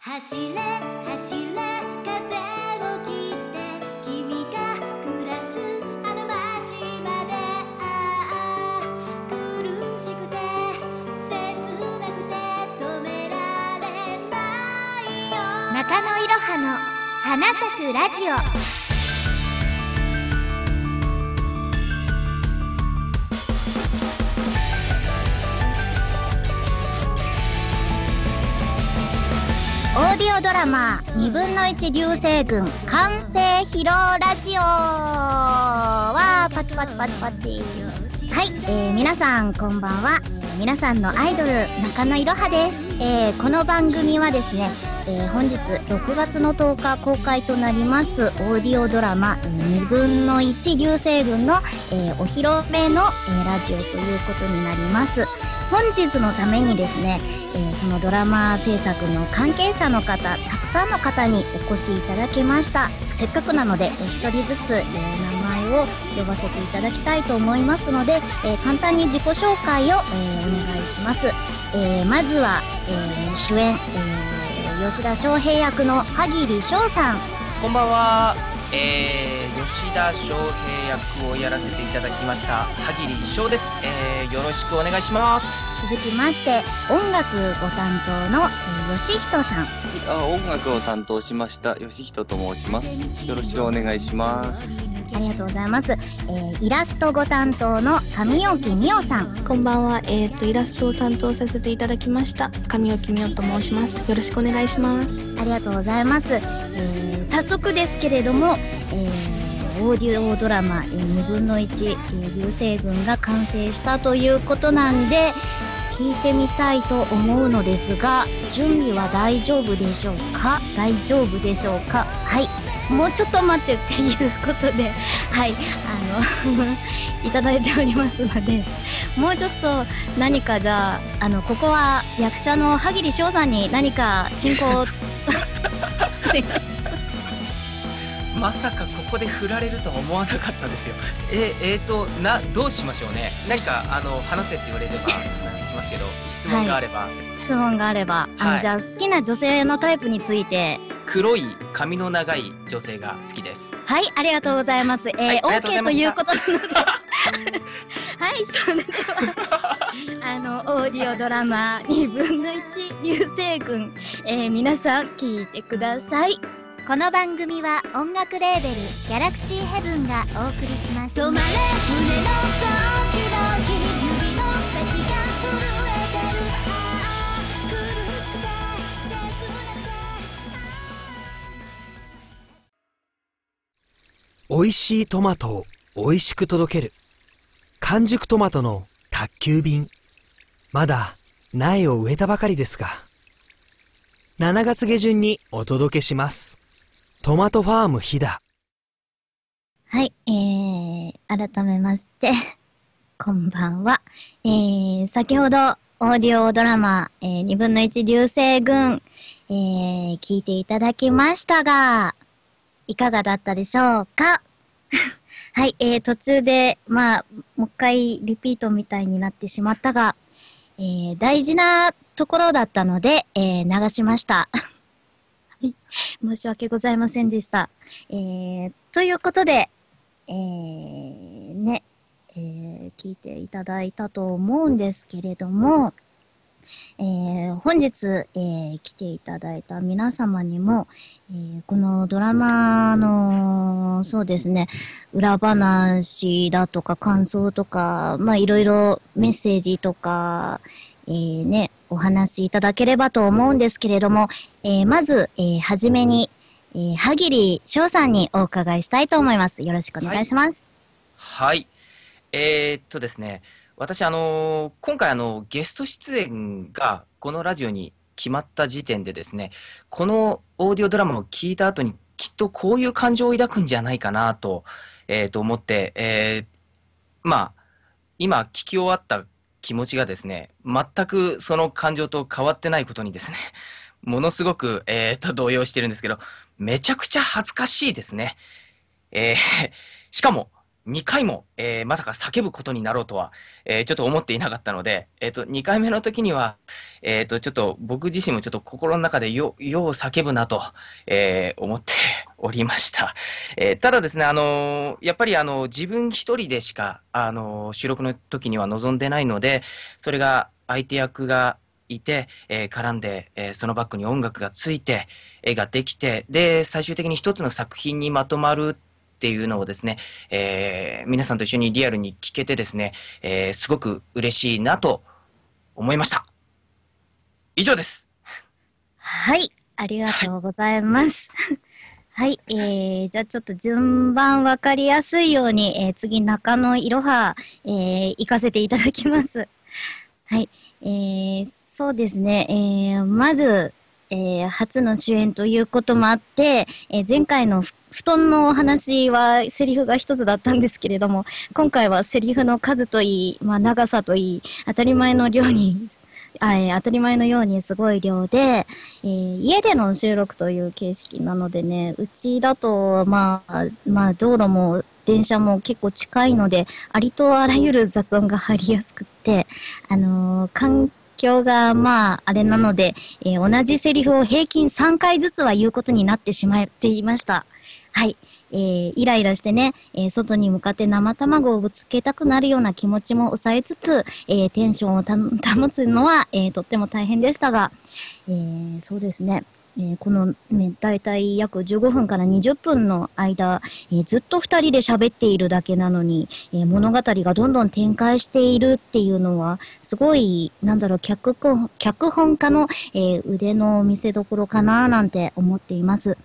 走れ走れ風を切って君が暮らすあの街までああ苦しくて切なくて止められないよ中野いろはの花咲くラジオディオドラマ2分の1流星群完成披露ラジオ。はパチパチパチパチ。はい、えー、皆さんこんばんは、皆さんのアイドル中野いろはです、えーこの番組はですね、えー本日6月の10日公開となりますオーディオドラマ2分の1流星群の、えーお披露目の、えラジオということになります。本日のためにですね、えーそのドラマ制作の関係者の方たくさんの方にお越しいただきました。せっかくなのでお一人ずつ、えー名前を呼ばせていただきたいと思いますので、えー簡単に自己紹介を、えお願いします、えまずは、え主演、え吉田翔平役の萩里翔さん。こんばんは、え、田翔平役をやらせていただきました萩里翔です、えー、よろしくお願いします。続きまして音楽ご担当の、えー吉人さん。あ音楽を担当しました吉人と申します。よろしくお願いします。ありがとうございます、えーイラストご担当の上沖美代さん。こんばんは、えー、とイラストを担当させていただきました神尾美代と申します。よろしくお願いします。ありがとうございます、えー早速ですけれども、えーオーディオドラマ、え2分の1、流星群が完成したということなんで聞いてみたいと思うのですが準備は大丈夫でしょうか？大丈夫でしょうか？はい。もうちょっと待ってっていうことではい。あの いただいておりますのでもうちょっと何かじゃああのここは役者の萩里翔さんに何か進行を。まさかここで振られるとは思わなかったですよ。えー、えーとなどうしましょうね。何かあの話せって言われれば行きますけど質問があれば、質問があれば。あの、はい。じゃあ好きな女性のタイプについて。黒い髪の長い女性が好きです。はいありがとうございます。えーはい OK ということなので。はいそれではあのオーディオドラマ2分の1流星群、えー皆さん聞いてくださいこの番組は音楽レーベルギャラクシーヘブンがお送りします止まれ胸のドキドキ指の先が震えてるああ苦しくて切なくて美味しいトマトを美味しく届ける。完熟トマトの宅急便。まだ苗を植えたばかりですが。7月下旬にお届けします。トマトファーム飛騨。はい、えー、改めまして、こんばんは。えー、先ほど、オーディオドラマ、えー、2分の1流星群、えー、聞いていただきましたが、いかがだったでしょうか？はい、えー、途中で、まあ、もう一回リピートみたいになってしまったが、えー、大事なところだったので、えー、流しました。申し訳ございませんでした。えー、ということで、えー、ね、えー、聞いていただいたと思うんですけれども、えー、本日、えー、来ていただいた皆様にも、えー、このドラマの、そうですね、裏話だとか感想とか、まあいろいろメッセージとか、えー、ね、お話しいただければと思うんですけれども、えー、まず、えー、はじめに、えー、はぎりしょうさんにお伺いしたいと思います。よろしくお願いします。はい。えー、っとですね、私、あのー今回、あの、ゲスト出演がこのラジオに決まった時点でですね、このオーディオドラマを聞いた後に、きっとこういう感情を抱くんじゃないかなと、えーと思って、えーまあ、今、聞き終わった気持ちがですね、全くその感情と変わってないことにですね、ものすごく、えーと、動揺してるんですけど、めちゃくちゃ恥ずかしいですね。えーしかも、2回も、えーまさか叫ぶことになろうとは、えーちょっと思っていなかったので、えっ、と、2回目の時には、えっ、と、ちょっと僕自身もちょっと心の中でよ、う叫ぶなと、えー思っておりました。えただですね、あのやっぱりあの、自分一人でしか、あの収録の時には望んでないので、それが相手役がいて、えー絡んで、えーそのバックに音楽がついて、絵ができて、で、最終的に一つの作品にまとまるっていうのをですね、えー皆さんと一緒にリアルに聞けてですね、えーすごく嬉しいなと思いました。以上です。はい、ありがとうございます。はい、えー、じゃあちょっと順番わかりやすいように、えー、次中野いろは、えー、行かせていただきます。はい、えー、そうですね、えー、まず、えー、初の主演ということもあって、えー、前回のふ布団のお話はセリフが一つだったんですけれども、今回はセリフの数といい、まあ長さといい、当たり前の量に あえ当たり前のようにすごい量で、えー家での収録という形式なのでね、うちだと、まあ、まあ、道路も電車も結構近いので、ありとあらゆる雑音が入りやすくって、あのー環境が、まあ、あれなので、えー同じセリフを平均3回ずつは言うことになってしまっていました。はい。えーイライラしてね、えー外に向かって生卵をぶつけたくなるような気持ちも抑えつつ、えーテンションを保つのは、えーとっても大変でしたが、えーそうですね。えーこの、ね、大体約15分から20分の間、えーずっと二人で喋っているだけなのに、えー物語がどんどん展開しているっていうのは、すごい、なんだろう、脚本脚本家の、え腕の見せ所かななんて思っています。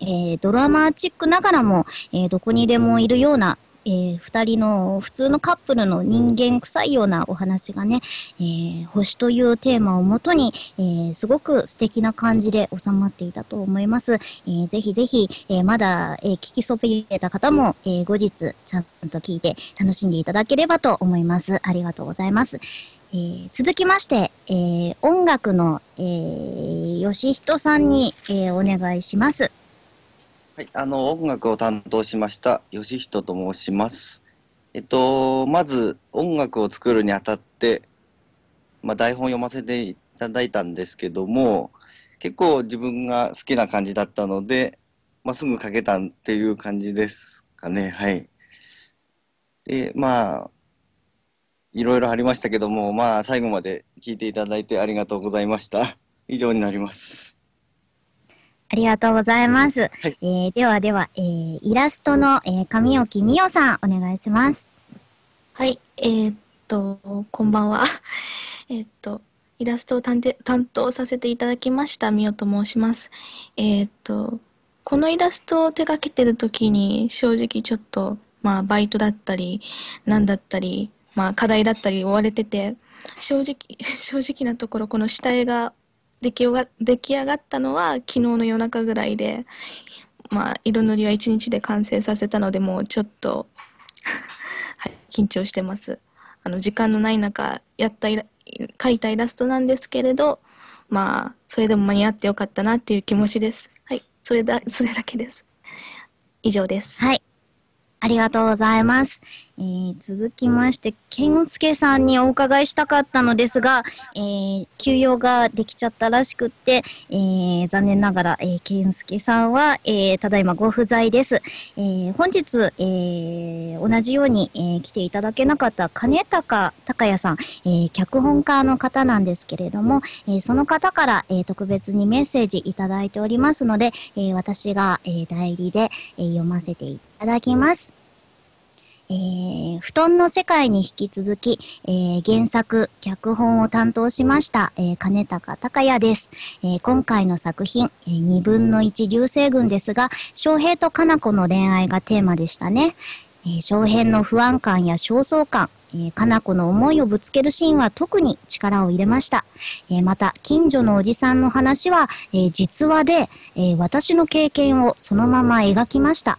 えードラマチックながらも、えーどこにでもいるような、えー二人の普通のカップルの人間臭いようなお話がね、えー星というテーマをもとに、えーすごく素敵な感じで収まっていたと思います。えーぜひぜひ、えーまだ、えー聞きそびれた方も、えー後日ちゃんと聞いて楽しんでいただければと思います。ありがとうございます。えー続きまして、えー音楽の、えー、吉人さんに、えーお願いします。はい、あの、音楽を担当しました、吉人と申します。えっと、まず、音楽を作るにあたって、まあ、台本読ませていただいたんですけども、結構自分が好きな感じだったので、まあ、すぐ書けたっていう感じですかね、はい。で、まあ、いろいろありましたけども、まあ、最後まで聞いていただいてありがとうございました。以上になります。ありがとうございます。はいえーではでは、えーイラストの、えー、神沖美代さん、お願いします。はい、えーっと、こんばんは。えーっと、イラストを担当担当させていただきました、みよと申します。えーっと、このイラストを手掛けてる時に、正直ちょっと、まあ、バイトだったり、なんだったり、まあ、課題だったり追われてて、正直、正直なところ、この下絵が出来上が出来上がったのは昨日の夜中ぐらいで、まあ、色塗りは一日で完成させたので、もうちょっと、はい、緊張してます。あの、時間のない中、やったイラ、描いたイラストなんですけれど、まあ、それでも間に合ってよかったなっていう気持ちです。はい、それだ、それだけです。以上です。はい。ありがとうございます。えー続きまして、健介さんにお伺いしたかったのですが、えー休養ができちゃったらしくって、えー残念ながら、えー、健介さんは、えーただいまご不在です。えー本日、えー同じように、えー来ていただけなかった金高隆也さん、えー脚本家の方なんですけれども、えーその方から、えー特別にメッセージいただいておりますので、えー私が、えー代理で、えー読ませていただきます。えー布団の世界に引き続き、えー原作、脚本を担当しました、えー金高隆也です。え今回の作品、えー、二分の一流星群ですが、翔平とかな子の恋愛がテーマでしたね。えー翔平の不安感や焦燥感、えー、かな子の思いをぶつけるシーンは特に力を入れました。えまた、近所のおじさんの話は、え実話で、え私の経験をそのまま描きました。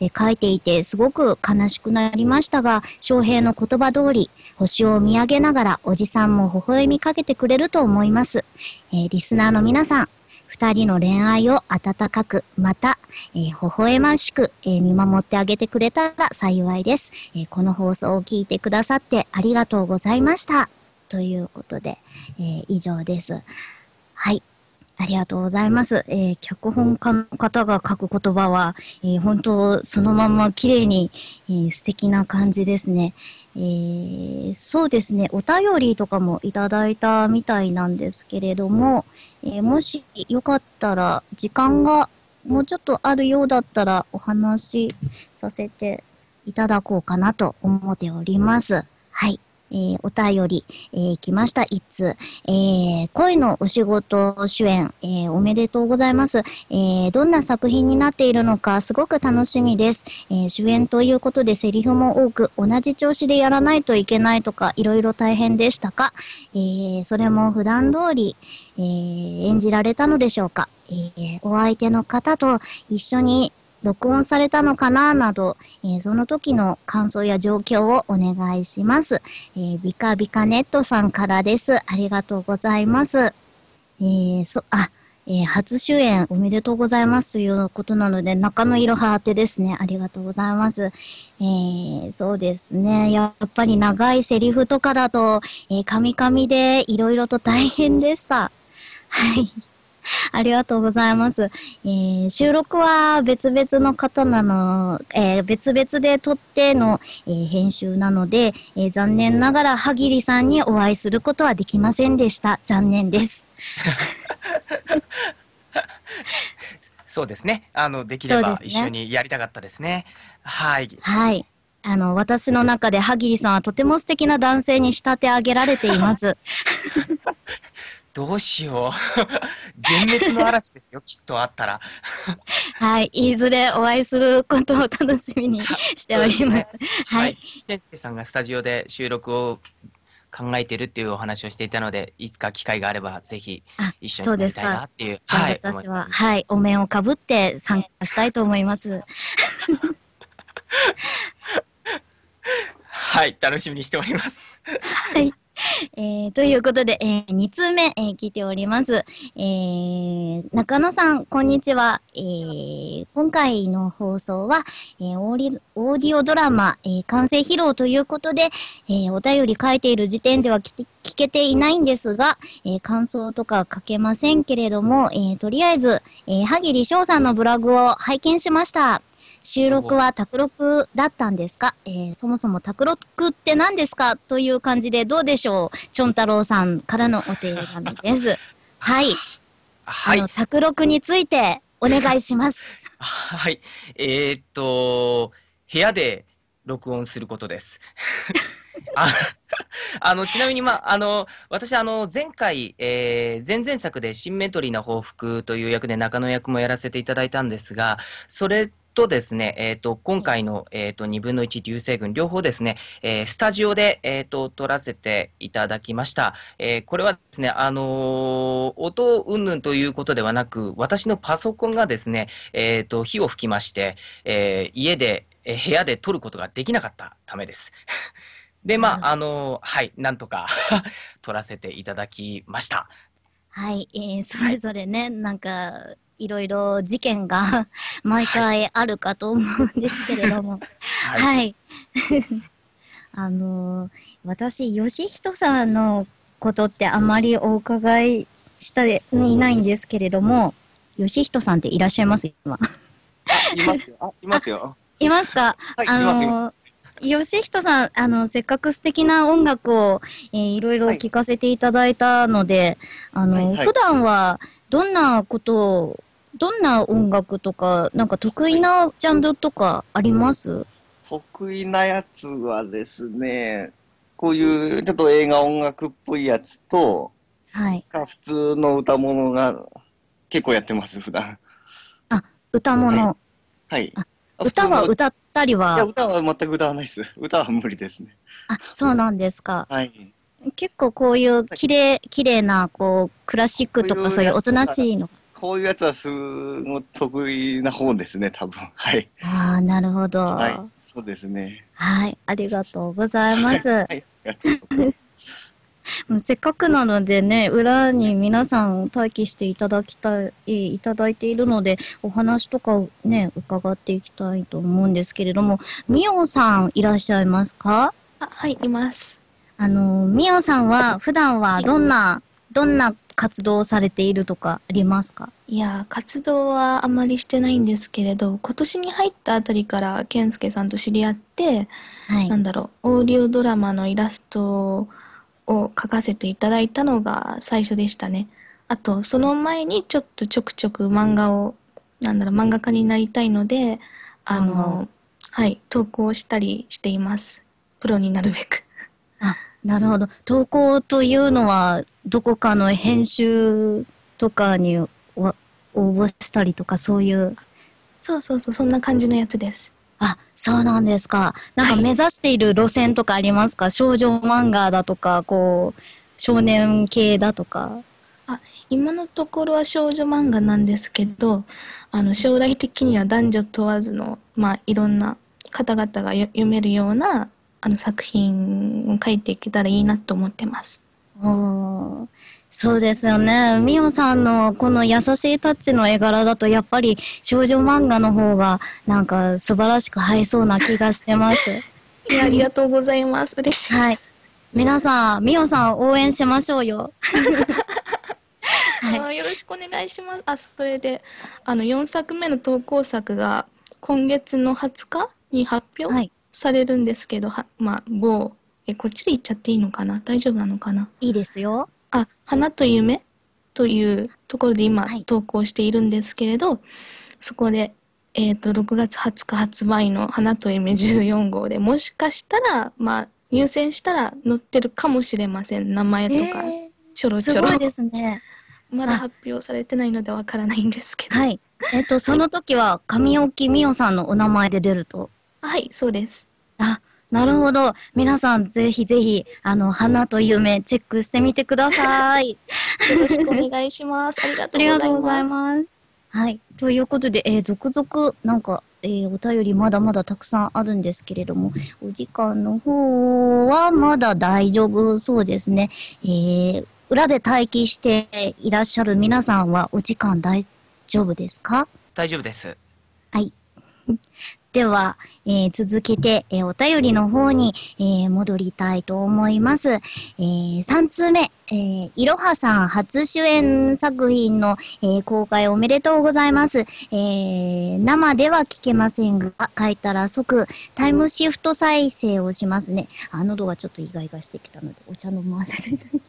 え書いていてすごく悲しくなりましたが、翔平の言葉通り、星を見上げながらおじさんも微笑みかけてくれると思います。えリスナーの皆さん、二人の恋愛を温かく、また、えー微笑ましく、えー見守ってあげてくれたら幸いです、えーこの放送を聞いてくださってありがとうございました。ということで、え以上です。はい。ありがとうございます。えー脚本家の方が書く言葉は、えー本当、そのまま綺麗に、えー素敵な感じですね。えーそうですね、お便りとかもいただいたみたいなんですけれども、えーもしよかったら、時間がもうちょっとあるようだったら、お話しさせていただこうかなと思っております。はい。えーお便り、えー来ました。一通。えー恋のお仕事主演、えーおめでとうございます。えーどんな作品になっているのか、すごく楽しみです。えー主演ということでセリフも多く、同じ調子でやらないといけないとか、いろいろ大変でしたか？えーそれも普段通り、えー演じられたのでしょうか、えーお相手の方と一緒に録音されたのかななど、えーその時の感想や状況をお願いします。えービカビカネットさんからです。ありがとうございます。えーそ、あ、えー初主演おめでとうございますということなので、中野色派当てですね。ありがとうございます。えーそうですね。やっぱり長いセリフとかだと、えー、カミカミでいろいろと大変でした。はい。ありがとうございます。えー収録は別々の方なの、えー別々で撮っての、えー編集なので、えー残念ながら、はぎりさんにお会いすることはできませんでした。残念です。そうですね。あの、できれば一緒にやりたかったですね。はい。はい。あの、私の中で、はぎりさんはとても素敵な男性に仕立て上げられています。どうしよう。幻滅の嵐ですよ、きっとあったら。はい。いずれお会いすることを楽しみに しております。ははい介さんがスタジオで収録を考えてるっていうお話をしていたので、いつか機会があれば、ぜひあ一緒そうですにやりたいなか。っていう。じゃあはい私は、はい。お面をかぶって参加したいと思います。はい、楽しみにしております。はい。えー、ということで、えー、2通目、えー聞いております。えー、中野さん、こんにちは。えー、今回の放送は、えーオーリ、オーディオドラマ、えー完成披露ということで、えーお便り書いている時点では聞けていないんですが、えー感想とか書けませんけれども、えーとりあえず、えー、萩里翔さんのブログを拝見しました。収録は卓録だったんですか、えーそもそも卓録って何ですかという感じでどうでしょう？チョン太郎さんからのお手紙です。はい。はいあの、。卓録についてお願いします。はい。えーっと、部屋で録音することです。ああの、ちなみに、まあ、あの、私、あの、前回、えー前々作でシンメトリーな報復という役で中野役もやらせていただいたんですが、それとですね、えーっと、今回の、えーっと、2分の1流星群、両方ですね、えースタジオで、えーっと、撮らせていただきました。えーこれはですね、あのー音云々ということではなく、私のパソコンがですね、えー、と火を吹きまして、えー家で、えー部屋で撮ることができなかったためです。で、まあ、あのーはい、なんとか 撮らせていただきました。はい。えーそれぞれね、なんか、いろいろ事件が毎回あるかと思うんですけれども。はい。はい。あのー私、吉人さんのことってあまりお伺いしていないんですけれども、吉人さんっていらっしゃいます？今。いますよ。あ、いますよ。いますか？はい、いあ。のー、吉人さん、あの、せっかく素敵な音楽を、えーいろいろ聞かせていただいたので、あの、はいはい普段はどんなことを、どんな音楽とか、なんか得意なジャンルとかあります？得意なやつはですね、こういうちょっと映画音楽っぽいやつと、はい。か普通の歌物が結構やってます、普段。歌物。はいあ。歌は歌ったりのいや、は、歌は全く歌わないです。歌は無理ですね。あ、そうなんですか。はい。結構こういう綺麗、綺麗な、こう、クラシックとかそういうおとなしいの。こういうやつはすごい得意な方ですね、多分。はい。ああ、なるほど。はいは。そうですね。い。ありがとうございます。はい。ありがとうございます もうせっかくなのでね、裏に皆さん待機していただきたい、えーいただいているので、お話とかをね、伺っていきたいと思うんですけれども、みおさんいらっしゃいますか？あ、はい、います。あの、みおさんは普段はどんな、どんな活動をされているとかありますか？いやー、活動はあまりしてないんですけれど、今年に入ったあたりから、健介さんと知り合って、はい。なんだろう、オーディオドラマのイラストを描かせていただいたのが最初でしたね。あと、その前にちょっとちょくちょく漫画を、なんだろう、漫画家になりたいので、あの、はい、投稿したりしています。プロになるべく。なるほど。投稿というのは、どこかの編集とかにわ応募したりとか、そういう？そうそうそう、そんな感じのやつです。あ、そうなんですか。なんかはい目指している路線とかありますか、少女漫画だとか、こう、少年系だとか。今のところは少女漫画なんですけど、あの、将来的には男女問わずの、まあ、いろんな方々がよ読めるような、あの、作品を書いていけたらいいなと思ってます。おーそうですよね。みおさんのこの優しいタッチの絵柄だと、やっぱり少女漫画の方が、なんか素晴らしく映えそうな気がしてます。いや、ありがとうございます。嬉しいはい。皆さん、みおさんを応援しましょうよ。はいよろしくお願いします。あ、それで、あの、4作目の投稿作が、今月の20日に発表？はい。されるんですけど、はまあ、某、え、こっちで言っちゃっていいのかな？大丈夫なのかな？いいですよ。あ、花と夢というところで今はい投稿しているんですけれど、そこで、えっ、と、6月20日発売の花と夢14号で、もしかしたら、まあ、入選したら載ってるかもしれません。名前とか、えちょろちょろごい。ですね。まだ発表されてないのでわからないんですけど。はい。えっと、その時は、神置みおさんのお名前で出ると？はい、そうです。あ、なるほど。皆さん、ぜひぜひ、あの、花と夢、チェックしてみてください。よろしくお願いします。ありがあとうございりがとうございます。ます。はい。ということで、えー続々、なんか、えーお便りまだまだたくさんあるんですけれども、お時間の方はまだ大丈夫そうですね。えー裏で待機していらっしゃる皆さんはお時間大丈夫ですか？大丈夫です。はい。では、えー続けて、えーお便りの方に、えー戻りたいと思います。えー3通目、えーいろはさん初主演作品の、えー公開おめでとうございます。えー生では聞けませんが、書いたら即タイムシフト再生をしますね。あ、喉がちょっとイガイガしてきたので、お茶飲ませていただき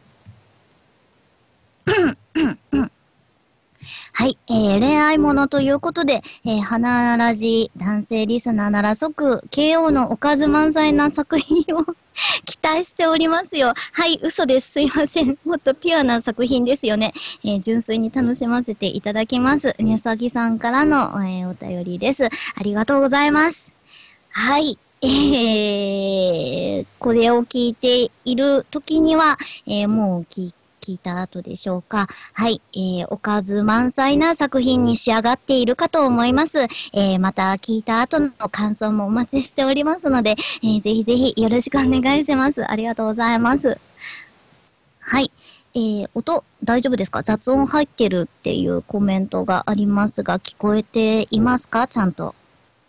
はい、えー恋愛ものということで、えー花ラジ男性リスナーなら即、KO のおかず満載な作品を 期待しておりますよ。はい、嘘です。すいません。もっとピュアな作品ですよね。えー純粋に楽しませていただきます。にゃさぎさんからの、えーお便りです。ありがとうございます。はい。えー、これを聞いている時には、えーもう聞聞いた後でしょうか。はい、えー、おかず満載な作品に仕上がっているかと思います。えー、また聞いた後の感想もお待ちしておりますので、えー、ぜひぜひよろしくお願いします。ありがとうございます。はい。えー、音大丈夫ですか？雑音入ってるっていうコメントがありますが、聞こえていますか？ちゃんと。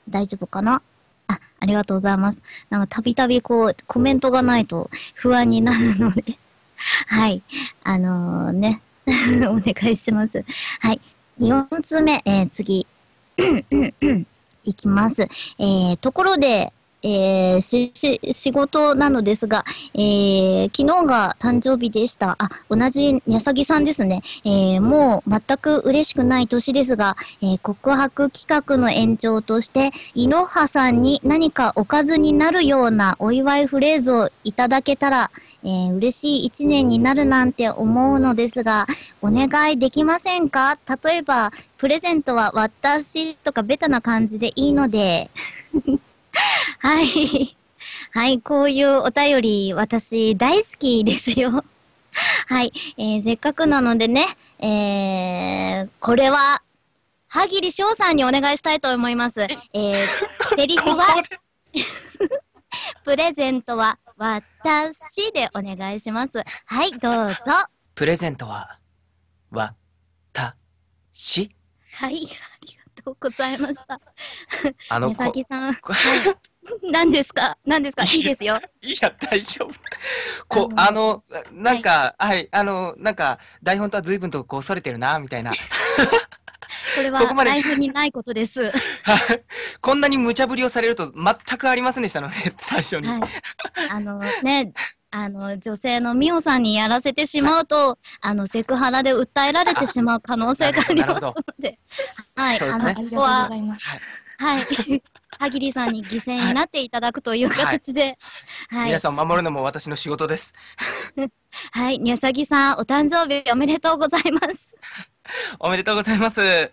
大丈夫かな？あ、ありがとうございます。なんかたびたびこう、コメントがないと不安になるので、はい。あのーね、お願いします。はい。4つ目、えー次。いきます。えーところで、えーし、し、仕事なのですが、えー昨日が誕生日でした。あ、同じ、やさぎさんですね。えーもう全く嬉しくない年ですが、えー告白企画の延長として、いのはさんに何かおかずになるようなお祝いフレーズをいただけたら、えー嬉しい一年になるなんて思うのですが、お願いできませんか？例えば、プレゼントは私とかベタな感じでいいので。はい。はい、こういうお便り、私大好きですよ。はい、えーせっかくなのでね、えーこれは、歯切翔さんにお願いしたいと思います。えーセリフは、プレゼントは私でお願いします。はい、どうぞ。プレゼントは、わ、た、し？はい、ありがとうございました。あの、ねさこきさん、こ何ですか？何ですか？いいですよ。いや、大丈夫。こう、あの、なんか、はい、あの、なんか、台本とは随分とこう、それてるな、みたいな。これは台本にないことです。はいこんなに無茶ぶりをされると全くありませんでしたので、最初に。はい。あのね、あの、女性のミオさんにやらせてしまうと、あの、セクハラで訴えられてしまう可能性がありますので、はい、あの、ここありがとうござはいます。はい。はぎりさんに犠牲になっていただくという形で、はい。皆さんを守るのも私の仕事です。はい。にゃさぎさん、お誕生日おめでとうございます。おめでとうございます。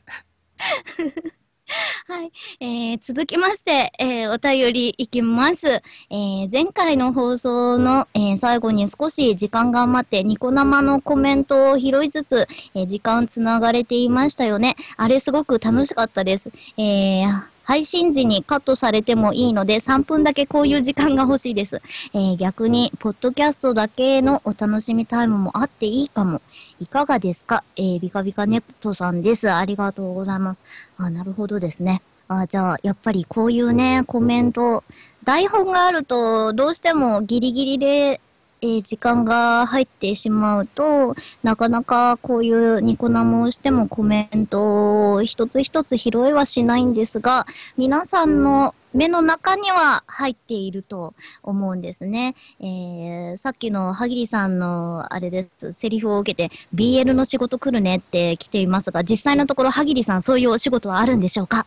はい。えー続きまして、えーお便りいきます。えー前回の放送の、えー最後に少し時間が余って、ニコ生のコメントを拾いつつ、えー時間つながれていましたよね。あれすごく楽しかったです。えー配信時にカットされてもいいので、3分だけこういう時間が欲しいです。えー逆に、ポッドキャストだけのお楽しみタイムもあっていいかも。いかがですか？えービカビカネットさんです。ありがとうございます。あ、なるほどですね。あ、じゃあ、やっぱりこういうね、コメント、台本があると、どうしてもギリギリで、えー時間が入ってしまうと、なかなかこういうニコ生をしてもコメントを一つ一つ拾いはしないんですが、皆さんの目の中には入っていると思うんですね。えーさっきの萩リさんのあれです、セリフを受けて BL の仕事来るねって来ていますが、実際のところ萩リさんそういうお仕事はあるんでしょうか？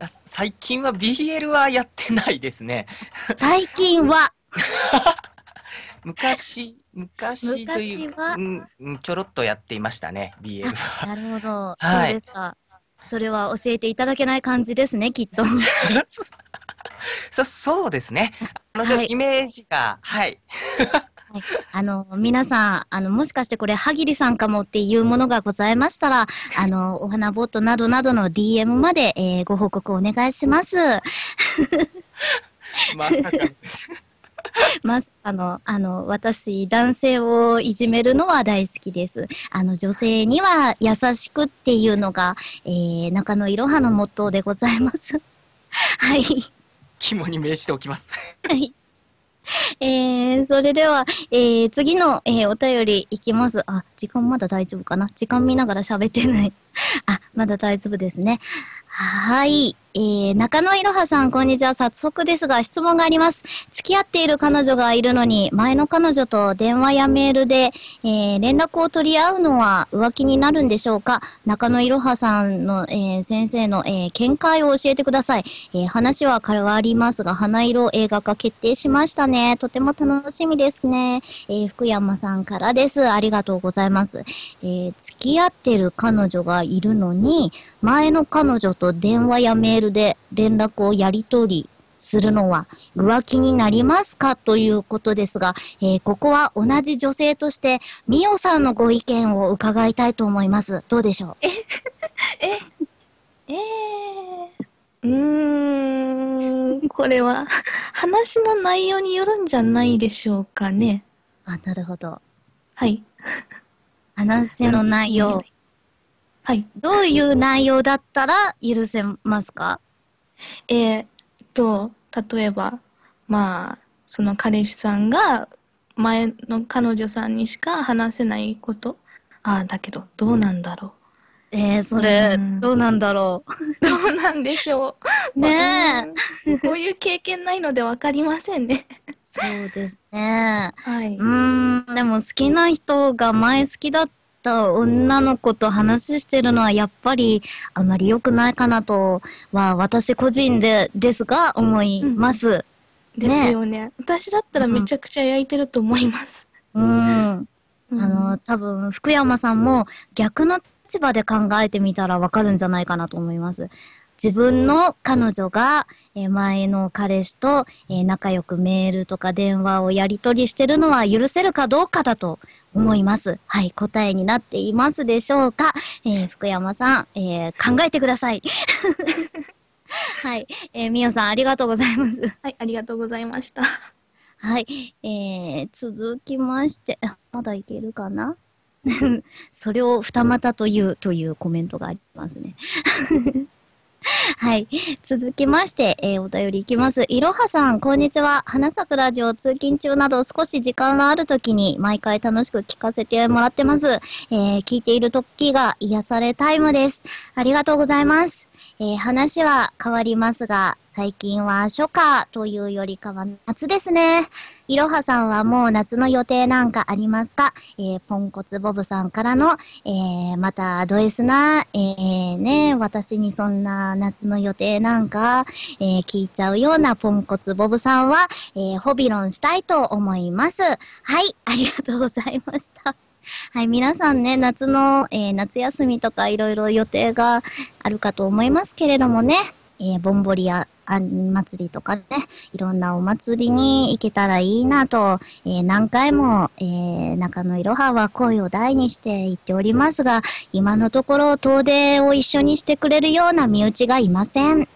あ最近は BL はやってないですね。最近は、昔、昔という昔はうんうん、ちょろっとやっていましたね、BL は。なるほど、はいそうですか。それは教えていただけない感じですね、きっと。そそうですね。あの、ちょっはいとイメージが、はい。あの、皆さん、あの、もしかしてこれ、はぎりさんかもっていうものがございましたら、あの、お花ボットなどなどの DM まで、えーご報告お願いします。まさか。まず、あの、あの、私、男性をいじめるのは大好きです。あの、女性には優しくっていうのが、えー、中野いろはのモットーでございます。はい。肝に銘じておきます。はい。えー、それでは、えー、次の、えー、お便りいきます。あ、時間まだ大丈夫かな？時間見ながら喋ってない。あ、まだ大丈夫ですね。はい。えー、中野いろはさん、こんにちは。早速ですが、質問があります。付き合っている彼女がいるのに、前の彼女と電話やメールで、えー、連絡を取り合うのは浮気になるんでしょうか？中野いろはさんの、えー、先生の、えー、見解を教えてください。えー話は変わりますが、花色映画化決定しましたね。とても楽しみですね。えー福山さんからです。ありがとうございます。えー付き合ってる彼女がいるのに、前の彼女と電話やメールで連絡をやり取りするのは浮気になりますかということですが、えーここは同じ女性として、みおさんのご意見を伺いたいと思います。どうでしょう？えー、うーん、これは話の内容によるんじゃないでしょうかね。あ、なるほど。はい。話の内容。はい。どういう内容だったら許せますか？えー、と、例えば、まあ、その彼氏さんが前の彼女さんにしか話せないこと？ああ、だけど、どうなんだろえー、それう、んどうなんだろう？どうなんでしょう。う？ねえ。うんこういう経験ないのでわかりませんね。そうですね。はい。うーん、でも好きな人が前好きだった女の子と話してるのはやっぱりあまり良くないかなとは私個人でですが思います。ですよね。私だったらめちゃくちゃ焼いてると思います。うん。うんあの、多分、福山さんも逆の立場で考えてみたらわかるんじゃないかなと思います。自分の彼女が、えー前の彼氏と、えー仲良くメールとか電話をやり取りしてるのは許せるかどうかだと思います。はい、答えになっていますでしょうか、えー 福山さん、えー考えてください。はい、えーみおさんありがとうございます。はい、ありがとうございました。はい。えー、続きまして、あまだいけるかな？それを二股という、というコメントがありますね。はい。続きまして、えーお便りいきます。いろはさん、こんにちは。花咲くラジオ通勤中など少し時間のある時に毎回楽しく聞かせてもらってます。えー聞いている時が癒されタイムです。ありがとうございます。えー話は変わりますが、最近は初夏というよりかは夏ですね。いろはさんはもう夏の予定なんかありますか？えーポンコツボブさんからの、えーまたド S な、えーね、私にそんな夏の予定なんか、えー聞いちゃうようなポンコツボブさんは、えーホビロンしたいと思います。はい、ありがとうございました。はい、皆さんね、夏の、えー夏休みとかいろいろ予定があるかと思いますけれどもね、えーぼんぼりや、あ祭りとかね、いろんなお祭りに行けたらいいなと、えー何回も、えー中野いろはは声を大にして言っておりますが、今のところ遠出を一緒にしてくれるような身内がいません。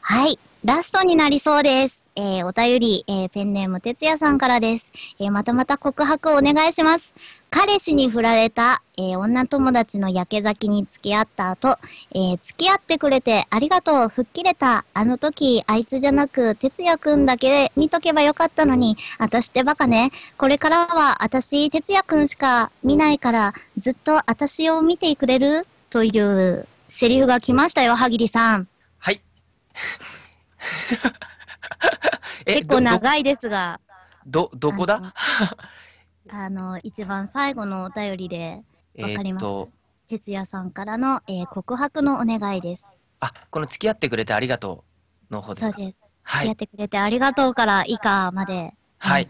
はい。ラストになりそうです。えーお便り、えーペンネームてつやさんからです。えーまたまた告白をお願いします。彼氏に振られた、えー女友達のやけ酒に付き合った後、えー付き合ってくれてありがとう、吹っ切れた。あの時、あいつじゃなく、哲也くんだけ見とけばよかったのに、私ってバカね。これからは私、哲也くんしか見ないから、ずっと私を見てくれる？というセリフが来ましたよ、はぎりさん。はい。結構長いですが。ど、ど、どこだ？あの、一番最後のお便りで、わかります？えー哲也さんからの、えー告白のお願いです。あ、この付き合ってくれてありがとうの方ですか？そうです。はい付き合っ。てくれてありがとうから以下まで。はい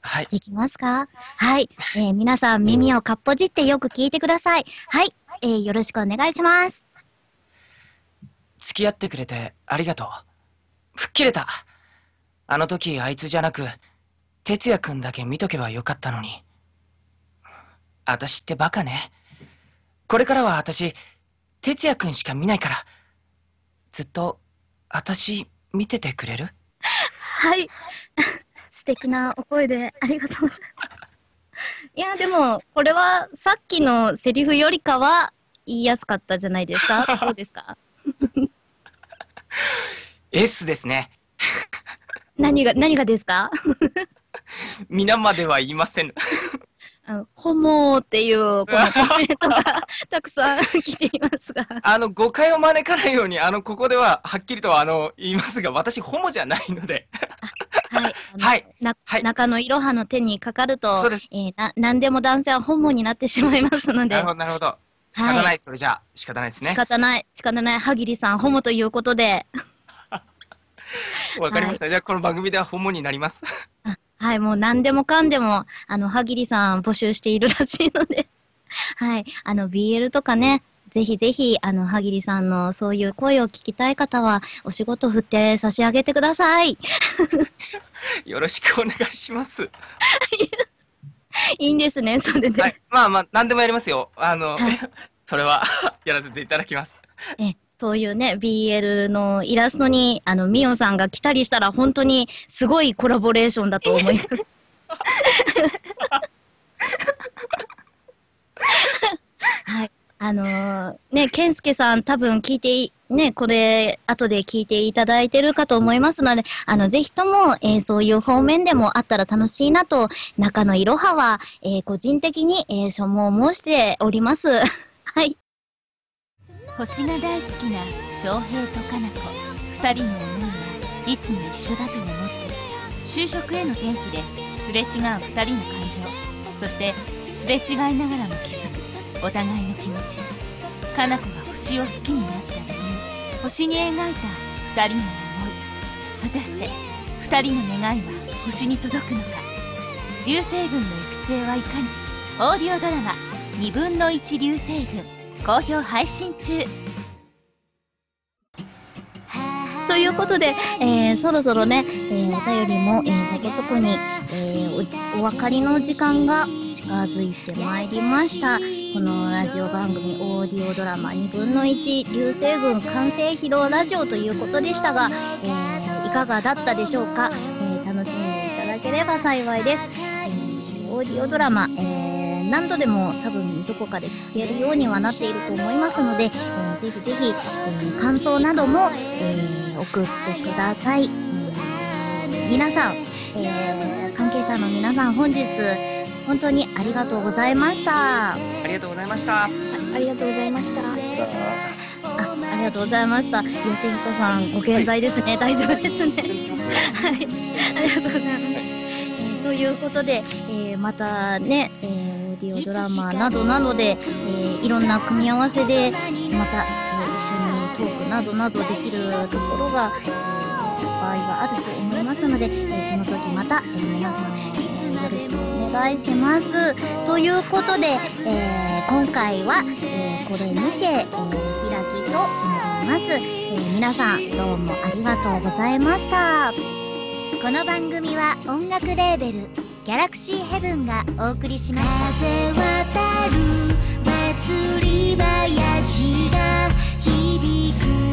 はい。できますか？はい。えー皆さん耳をかっぽじってよく聞いてください。はい。えーよろしくお願いします。付き合ってくれてありがとう。吹っ切れた。あの時あいつじゃなく、哲也くんだけ見とけばよかったのに。私ってバカね。これからは私、哲也くんしか見ないから、ずっと、私、見ててくれる？はい。素敵なお声でありがとうございます。いや、でも、これはさっきのセリフよりかは言いやすかったじゃないですか どうですか ?S ですね。何が、何がですか？皆までは言いません。あのホモっていうこのコメントがたくさん来ていますが。あの、誤解を招かないように、あの、ここでは、はっきりと、あの、言いますが、私、ホモじゃないので。はい。はい。なはい中のいろはの手にかかると、そうですえーな、何でも男性はホモになってしまいますのでなるほ、ど、なるほど。仕方ない、それじゃあ、仕方ないですね仕。方ない、仕方ない、はぎりさん、ホモということで、わかりました。じゃあ、この番組ではホモになります。はい、もう何でもかんでも、あの、はぎりさん募集しているらしいので、はい、あの、BL とかね、ぜひぜひ、あの、はぎりさんのそういう声を聞きたい方は、お仕事振って差し上げてください。よろしくお願いします。いいんですね、それで。はい。まあまあ、何でもやりますよ。あの、はいそれは、やらせていただきます。えそういうね、BL のイラストに、あの、ミオさんが来たりしたら、本当にすごいコラボレーションだと思います。はい。あのーね、ケンスケさん多分聞いて、ね、これ、後で聞いていただいてるかと思いますので、あの、ぜひとも、えーそういう方面でもあったら楽しいなと、中野いろはは、えー個人的に、えー所望申しております。はい。星が大好きな翔平とかな子二人の思いはいつも一緒だと思ってる。就職への転機ですれ違う二人の感情。そしてすれ違いながらも気づくお互いの気持ち。かな子が星を好きになった理由。星に描いた二人の思い。果たして二人の願いは星に届くのか。流星群の行く末はいかに。オーディオドラマ「2分の1流星群」好評配信中ということで、えーそろそろね、えーお便りも、えー、酒そこに、えーお、お別れの時間が近づいてまいりました。このラジオ番組、オーディオドラマ2分の1、流星群完成披露ラジオということでしたが、えーいかがだったでしょうか、えー楽しんでいただけければ幸いです。えーオーディオドラマ、えー何度でも多分どこかで聞けるようにはなっていると思いますので、えーぜひぜひ、えー感想なども、えー送ってください。うん皆さん、えー関係者の皆さん本日、本当にありがとうございました。ありがとうございました。ありがとうございました。あ、ありがとうございました。吉彦さん、ご健在ですね。大丈夫ですね。はい。ありがとうございます。えーということで、えーまたね、えーディオドラマなどなどで、えーいろんな組み合わせで、また、えー一緒にトークなどなどできるところが、えー場合があると思いますので、えーその時また、えー皆さん、えよろしくお願いします。ということで、えー今回は、えーこれにて、えー、開きとなります、えー皆さんどうもありがとうございましたこの番組は音楽レーベルギャラクシーヘブンがお送りしました。風渡る祭り林が響く。